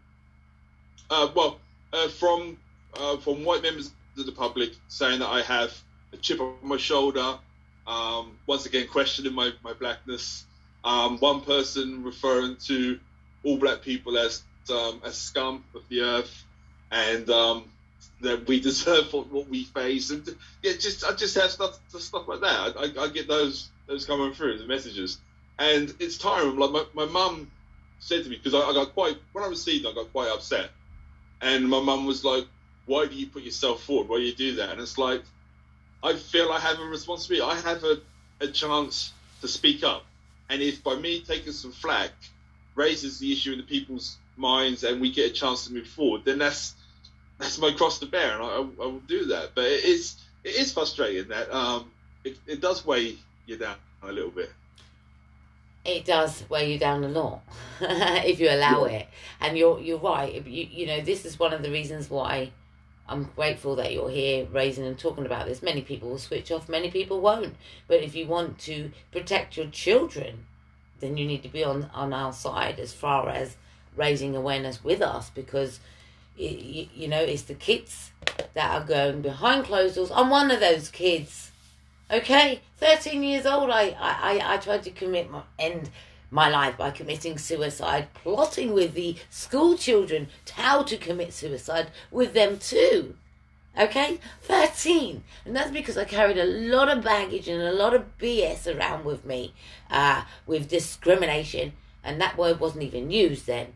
Uh, well, uh, from uh, from white members of the public saying that I have a chip on my shoulder. Um, once again, questioning my, my blackness. Um, one person referring to all black people as um, as scum of the earth, and um, that we [LAUGHS] deserve what we face. And yeah, just I just have stuff stuff like that. I, I, I get those those coming through the messages, and it's tiring. Like my my mum said to me because I, I got quite when I received, I got quite upset, and my mum was like, "Why do you put yourself forward? Why do you do that?" And it's like I feel I have a responsibility. I have a, a chance to speak up. And if by me taking some flack raises the issue in the people's minds and we get a chance to move forward, then that's that's my cross to bear, and I, I will do that. But it is it is frustrating that um, it, it does weigh you down a little bit. It does weigh you down a lot [LAUGHS] if you allow yeah. it, and you're you're right. You you know this is one of the reasons why I'm grateful that you're here raising and talking about this. Many people will switch off, many people won't. But if you want to protect your children, then you need to be on, on our side as far as raising awareness with us because, it, you, you know, it's the kids that are going behind closed doors. I'm one of those kids. Okay, 13 years old, I, I, I, I tried to commit my end my life by committing suicide, plotting with the school children how to commit suicide with them too. Okay? 13. And that's because I carried a lot of baggage and a lot of BS around with me uh, with discrimination. And that word wasn't even used then.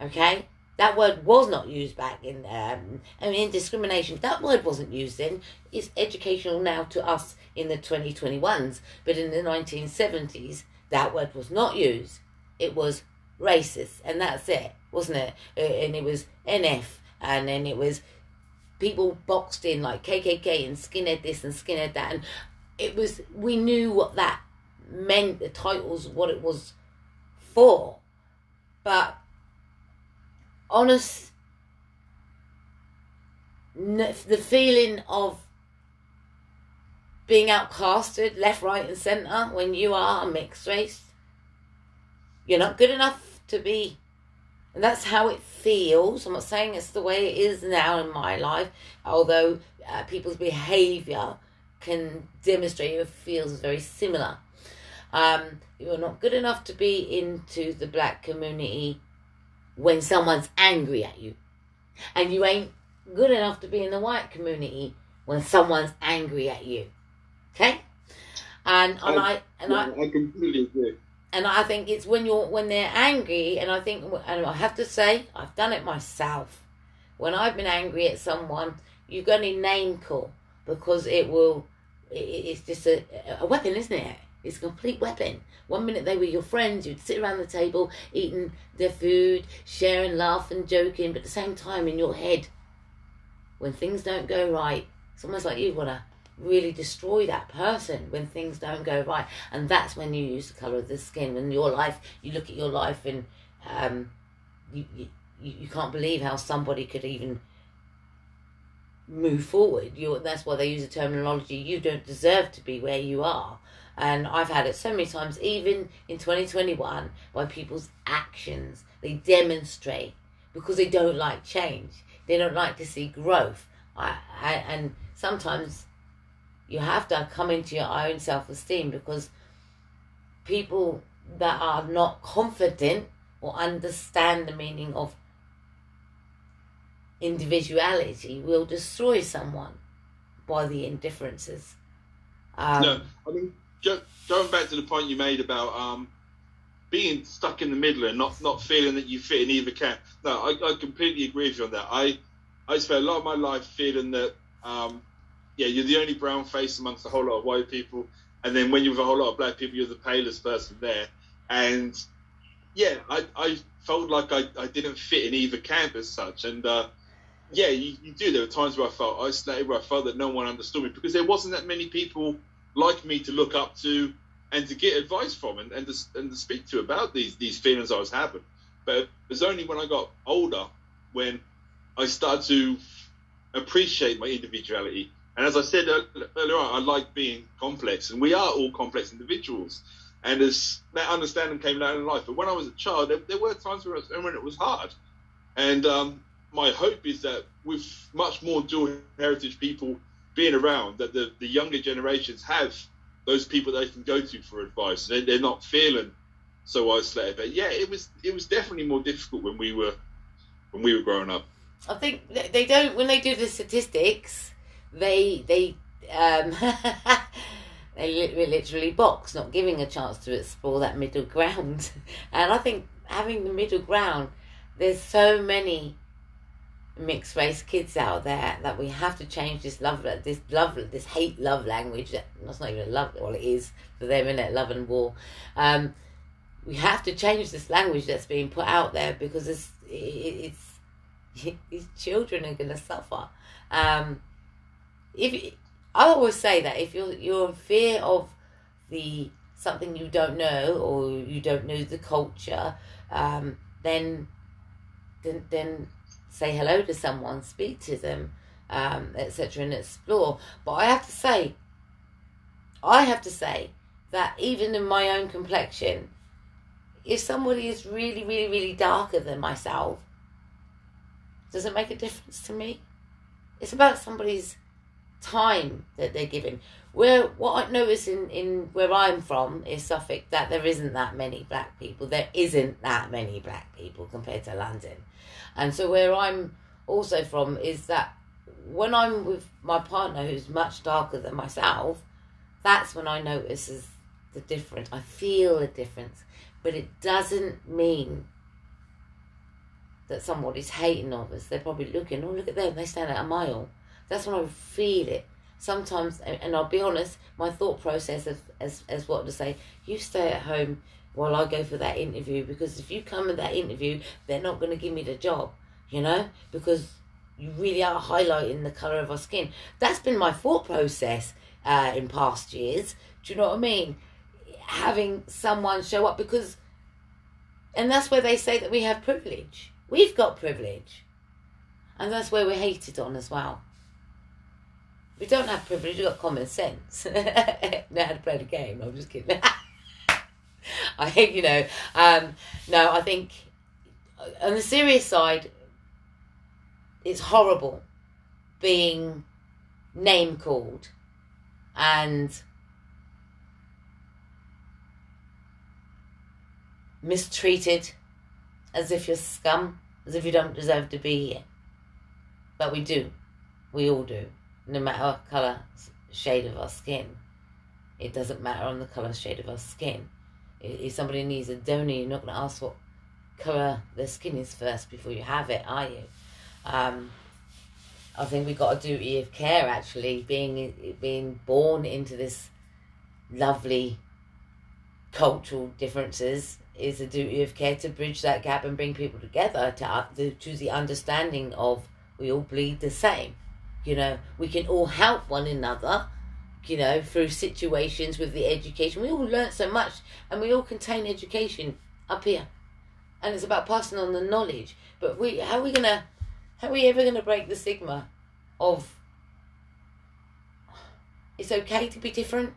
Okay? That word was not used back in, um, I mean, in discrimination. That word wasn't used then. It's educational now to us in the 2021s. But in the 1970s, that word was not used. It was racist, and that's it, wasn't it? Uh, and it was NF, and then it was people boxed in like KKK and skinhead this and skinhead that, and it was we knew what that meant, the titles, what it was for, but honest, the feeling of being outcasted left, right, and centre when you are a mixed race. You're not good enough to be And that's how it feels. I'm not saying it's the way it is now in my life, although uh, people's behavior can demonstrate it feels very similar. Um, you're not good enough to be into the black community when someone's angry at you. And you ain't good enough to be in the white community when someone's angry at you. And, and I, I and I, I completely agree. And I think it's when you're when they're angry, and I think, and I have to say, I've done it myself. When I've been angry at someone, you got to name call because it will. It, it's just a, a weapon, isn't it? It's a complete weapon. One minute they were your friends, you'd sit around the table eating their food, sharing, laughing, joking, but at the same time in your head, when things don't go right, it's almost like you want to really destroy that person when things don't go right. And that's when you use the colour of the skin. When your life, you look at your life and um, you, you, you can't believe how somebody could even move forward. you that's why they use the terminology, you don't deserve to be where you are. And I've had it so many times, even in 2021, by people's actions. They demonstrate because they don't like change. They don't like to see growth. I, I, and sometimes you have to come into your own self esteem because people that are not confident or understand the meaning of individuality will destroy someone by the indifferences. Um, no, I mean, going back to the point you made about um, being stuck in the middle and not, not feeling that you fit in either camp. No, I, I completely agree with you on that. I I spent a lot of my life feeling that um, yeah, you're the only brown face amongst a whole lot of white people, and then when you're with a whole lot of black people, you're the palest person there. And yeah, I, I felt like I, I didn't fit in either camp as such. And uh, yeah, you, you, do. There were times where I felt isolated, where I felt that no one understood me because there wasn't that many people like me to look up to and to get advice from and, and, to, and to speak to about these, these feelings I was having. But it was only when I got older when I started to appreciate my individuality and as I said earlier on, I like being complex, and we are all complex individuals. And as that understanding came down in life, but when I was a child, there, there were times where it, when it was hard. And um, my hope is that with much more dual heritage people being around, that the, the younger generations have those people they can go to for advice. They, they're not feeling so isolated. But yeah, it was it was definitely more difficult when we were when we were growing up. I think they don't when they do the statistics they they um, [LAUGHS] they literally box, not giving a chance to explore that middle ground. [LAUGHS] And I think having the middle ground, there's so many mixed race kids out there that we have to change this love, this love, this hate love language. That's not even a love. Well, it is for them, in it? Love and war. Um, we have to change this language that's being put out there because it's it, it's [LAUGHS] these children are going to suffer. Um, if I always say that if you're you're in fear of the something you don't know or you don't know the culture, um, then then then say hello to someone, speak to them, um, etc., and explore. But I have to say, I have to say that even in my own complexion, if somebody is really, really, really darker than myself, does it make a difference to me? It's about somebody's time that they're given. Where what I notice in, in where I'm from is Suffolk that there isn't that many black people. There isn't that many black people compared to London, and so where I'm also from is that when I'm with my partner who's much darker than myself, that's when I notice is the difference. I feel a difference, but it doesn't mean that somebody's hating of us. They're probably looking, oh look at them, they stand at a mile. That's when I feel it. Sometimes, and I'll be honest, my thought process is as, as what to say, you stay at home while I go for that interview because if you come in that interview, they're not going to give me the job, you know, because you really are highlighting the colour of our skin. That's been my thought process uh, in past years. Do you know what I mean? Having someone show up because, and that's where they say that we have privilege. We've got privilege. And that's where we're hated on as well. We don't have privilege, we've got common sense. [LAUGHS] know how to play the game. I'm just kidding. [LAUGHS] I, hate you know, um, no, I think on the serious side, it's horrible being name called and mistreated as if you're scum, as if you don't deserve to be here. But we do. We all do. No matter what colour, shade of our skin. It doesn't matter on the colour, shade of our skin. If somebody needs a donor, you're not going to ask what colour their skin is first before you have it, are you? Um, I think we've got a duty of care actually, being being born into this lovely cultural differences is a duty of care to bridge that gap and bring people together to to the understanding of we all bleed the same. You know, we can all help one another. You know, through situations with the education, we all learn so much, and we all contain education up here, and it's about passing on the knowledge. But we, how are we gonna, how are we ever gonna break the stigma of? It's okay to be different.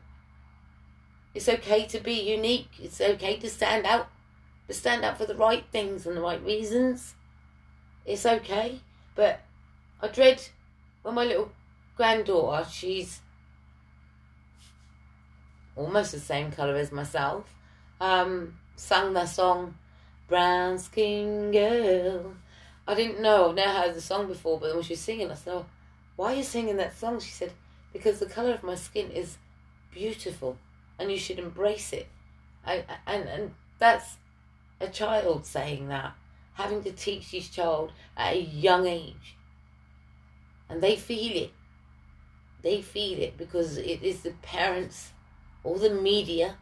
It's okay to be unique. It's okay to stand out, to stand up for the right things and the right reasons. It's okay, but I dread when my little granddaughter, she's almost the same colour as myself, um, sang the song Brown Skin Girl. I didn't know, I've never heard the song before, but when she was singing, I said, oh, Why are you singing that song? She said, Because the colour of my skin is beautiful and you should embrace it. I, and, and that's a child saying that, having to teach this child at a young age and they feel it. They feel it because it is the parents or the media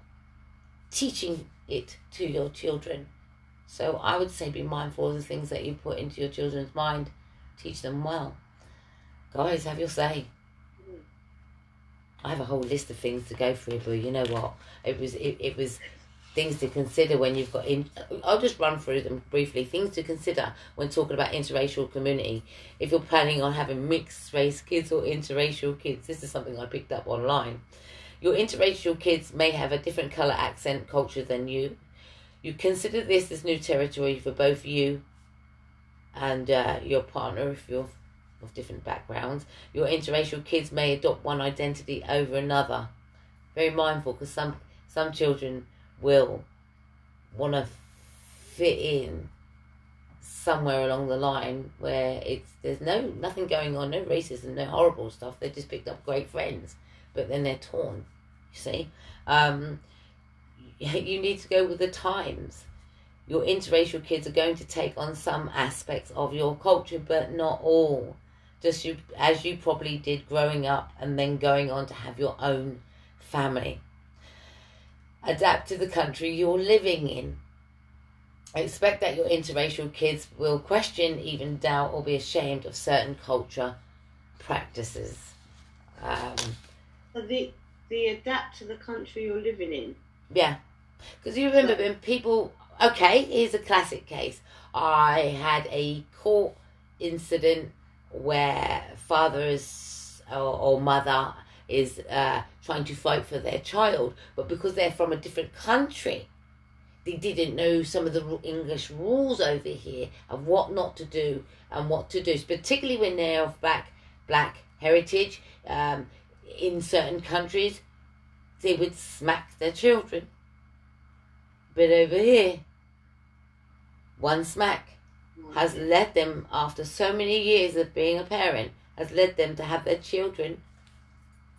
teaching it to your children. So I would say be mindful of the things that you put into your children's mind. Teach them well. Guys, have your say. I have a whole list of things to go through, but you know what? It was it, it was things to consider when you've got in. I'll just run through them briefly. Things to consider when talking about interracial community. If you're planning on having mixed race kids or interracial kids, this is something I picked up online. Your interracial kids may have a different color, accent, culture than you. You consider this as new territory for both you and uh, your partner if you're of different backgrounds. Your interracial kids may adopt one identity over another. Very mindful because some some children will want to fit in somewhere along the line where it's there's no nothing going on, no racism, no horrible stuff. They just picked up great friends, but then they're torn. You see, um, [LAUGHS] you need to go with the times. Your interracial kids are going to take on some aspects of your culture, but not all. Just you, as you probably did growing up, and then going on to have your own family adapt to the country you're living in. I expect that your interracial kids will question, even doubt, or be ashamed of certain culture practices. Um, the the adapt to the country you're living in. Yeah, because you remember when people. Okay, here's a classic case. I had a court incident where fathers or, or mother is uh, trying to fight for their child, but because they're from a different country, they didn't know some of the English rules over here of what not to do and what to do, particularly when they're of black black heritage. Um, in certain countries, they would smack their children, but over here, one smack has led them, after so many years of being a parent, has led them to have their children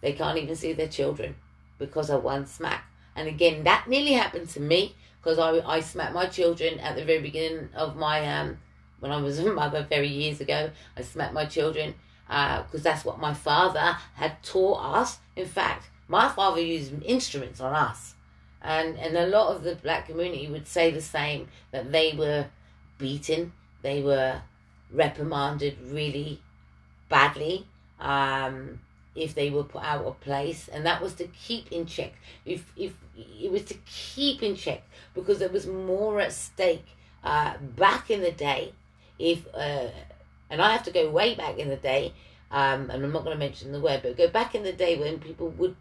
they can't even see their children because of one smack. And again, that nearly happened to me because I, I smacked my children at the very beginning of my, um, when I was a [LAUGHS] mother very years ago. I smacked my children because uh, that's what my father had taught us. In fact, my father used instruments on us. And, and a lot of the black community would say the same that they were beaten, they were reprimanded really badly. Um, if they were put out of place, and that was to keep in check. If if it was to keep in check because there was more at stake uh, back in the day. If uh, and I have to go way back in the day, um, and I'm not going to mention the word, but go back in the day when people would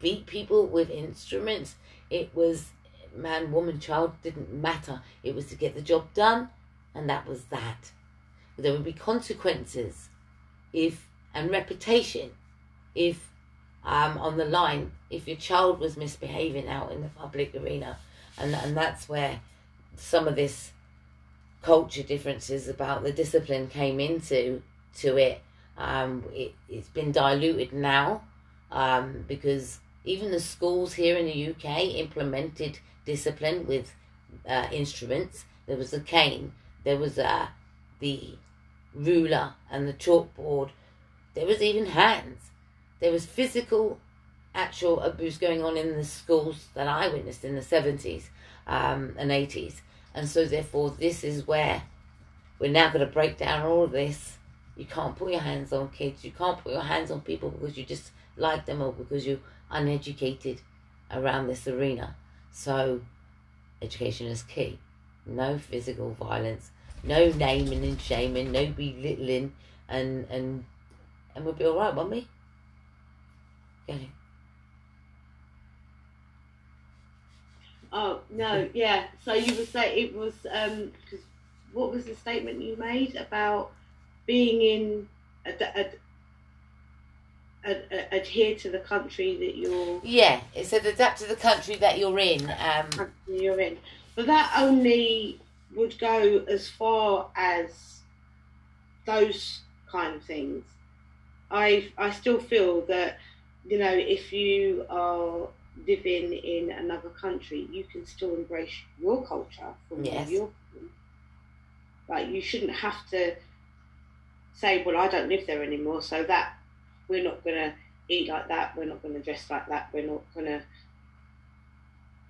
beat people with instruments. It was man, woman, child didn't matter. It was to get the job done and that was that. There would be consequences if and reputation if um, on the line if your child was misbehaving out in the public arena, and and that's where some of this culture differences about the discipline came into to it. Um, it it's been diluted now um, because even the schools here in the UK implemented discipline with uh, instruments. There was a cane, there was uh, the ruler and the chalkboard. There was even hands. There was physical, actual abuse going on in the schools that I witnessed in the 70s um, and 80s. And so, therefore, this is where we're now going to break down all of this. You can't put your hands on kids. You can't put your hands on people because you just like them or because you're uneducated around this arena. So, education is key. No physical violence, no naming and shaming, no belittling, and and and we'll be all right, won't we? It? Oh no, yeah. So you would say it was um, cause what was the statement you made about being in ad- ad- ad- ad- adhere to the country that you're Yeah, it said adapt to the country that you're in. Um, you're in, but that only would go as far as those kind of things. I I still feel that you know if you are living in another country, you can still embrace your culture from Yes. from. Like you shouldn't have to say, "Well, I don't live there anymore," so that we're not gonna eat like that, we're not gonna dress like that, we're not gonna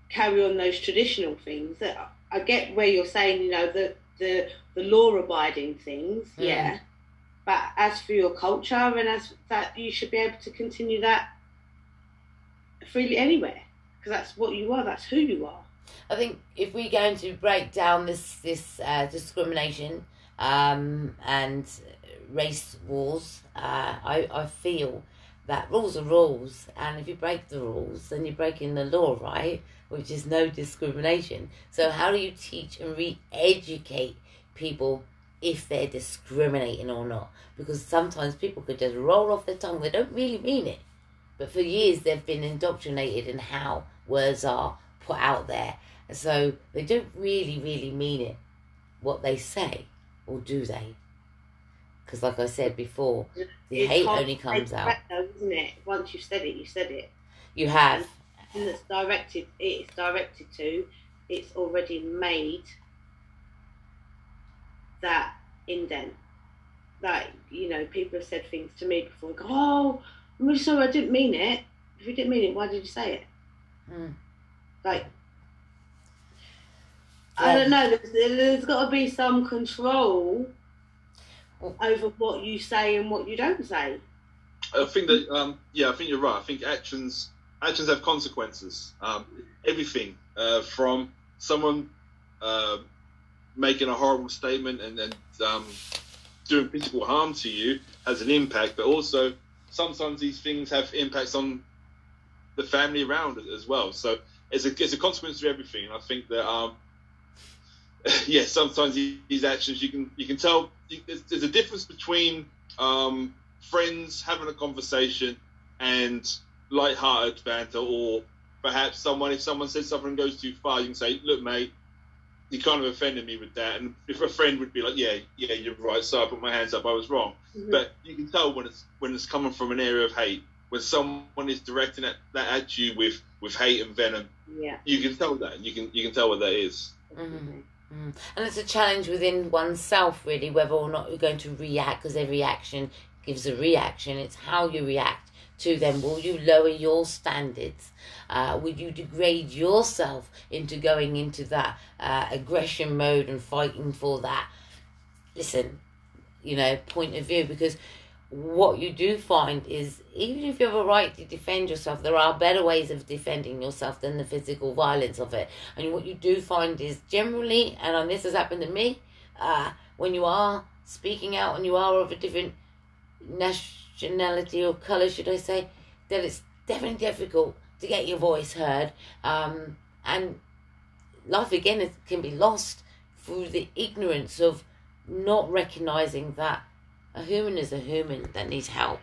carry on those traditional things. That I get where you're saying, you know, the the the law abiding things, Mm. yeah. But as for your culture and as that, you should be able to continue that freely anywhere because that's what you are. That's who you are. I think if we're going to break down this this uh, discrimination um, and race wars, uh, I I feel that rules are rules, and if you break the rules, then you're breaking the law, right? Which is no discrimination. So how do you teach and re-educate people if they're discriminating or not? Because sometimes people could just roll off their tongue; they don't really mean it. But for years, they've been indoctrinated in how words are put out there. And so they don't really, really mean it, what they say, or do they? Because, like I said before, the hate only comes out. though, isn't it? Once you've said it, you said it. You have, And it's directed. It's directed to. It's already made that indent. Like you know, people have said things to me before. Go, oh, I'm really sorry, I didn't mean it. If you didn't mean it, why did you say it? Hmm. Like, I don't know. There's, there's got to be some control Well- over what you say and what you don't say. I think that um, yeah, I think you're right. I think actions actions have consequences. Um, everything uh, from someone uh, making a horrible statement and then um, doing physical harm to you has an impact, but also sometimes these things have impacts on the family around as well. So it's a it's a consequence to everything. And I think that um, [LAUGHS] yeah, sometimes these actions you can you can tell there's, there's a difference between um, friends having a conversation and light-hearted banter, or perhaps someone if someone says something goes too far, you can say, "Look, mate, you kind of offended me with that." And if a friend would be like, "Yeah, yeah, you're right," so I put my hands up, I was wrong. But you can tell when it's when it's coming from an area of hate, when someone is directing that, that at you with with hate and venom, yeah. you can tell that. You can you can tell what that is. Mhm. Mm. And it's a challenge within oneself, really, whether or not you're going to react, because every action gives a reaction. It's how you react to them. Will you lower your standards? Uh, will you degrade yourself into going into that uh, aggression mode and fighting for that? Listen, you know, point of view, because what you do find is even if you have a right to defend yourself, there are better ways of defending yourself than the physical violence of it. And what you do find is generally, and this has happened to me, uh, when you are speaking out and you are of a different nationality or colour, should I say, that it's definitely difficult to get your voice heard. Um, and life again can be lost through the ignorance of not recognizing that a human is a human that needs help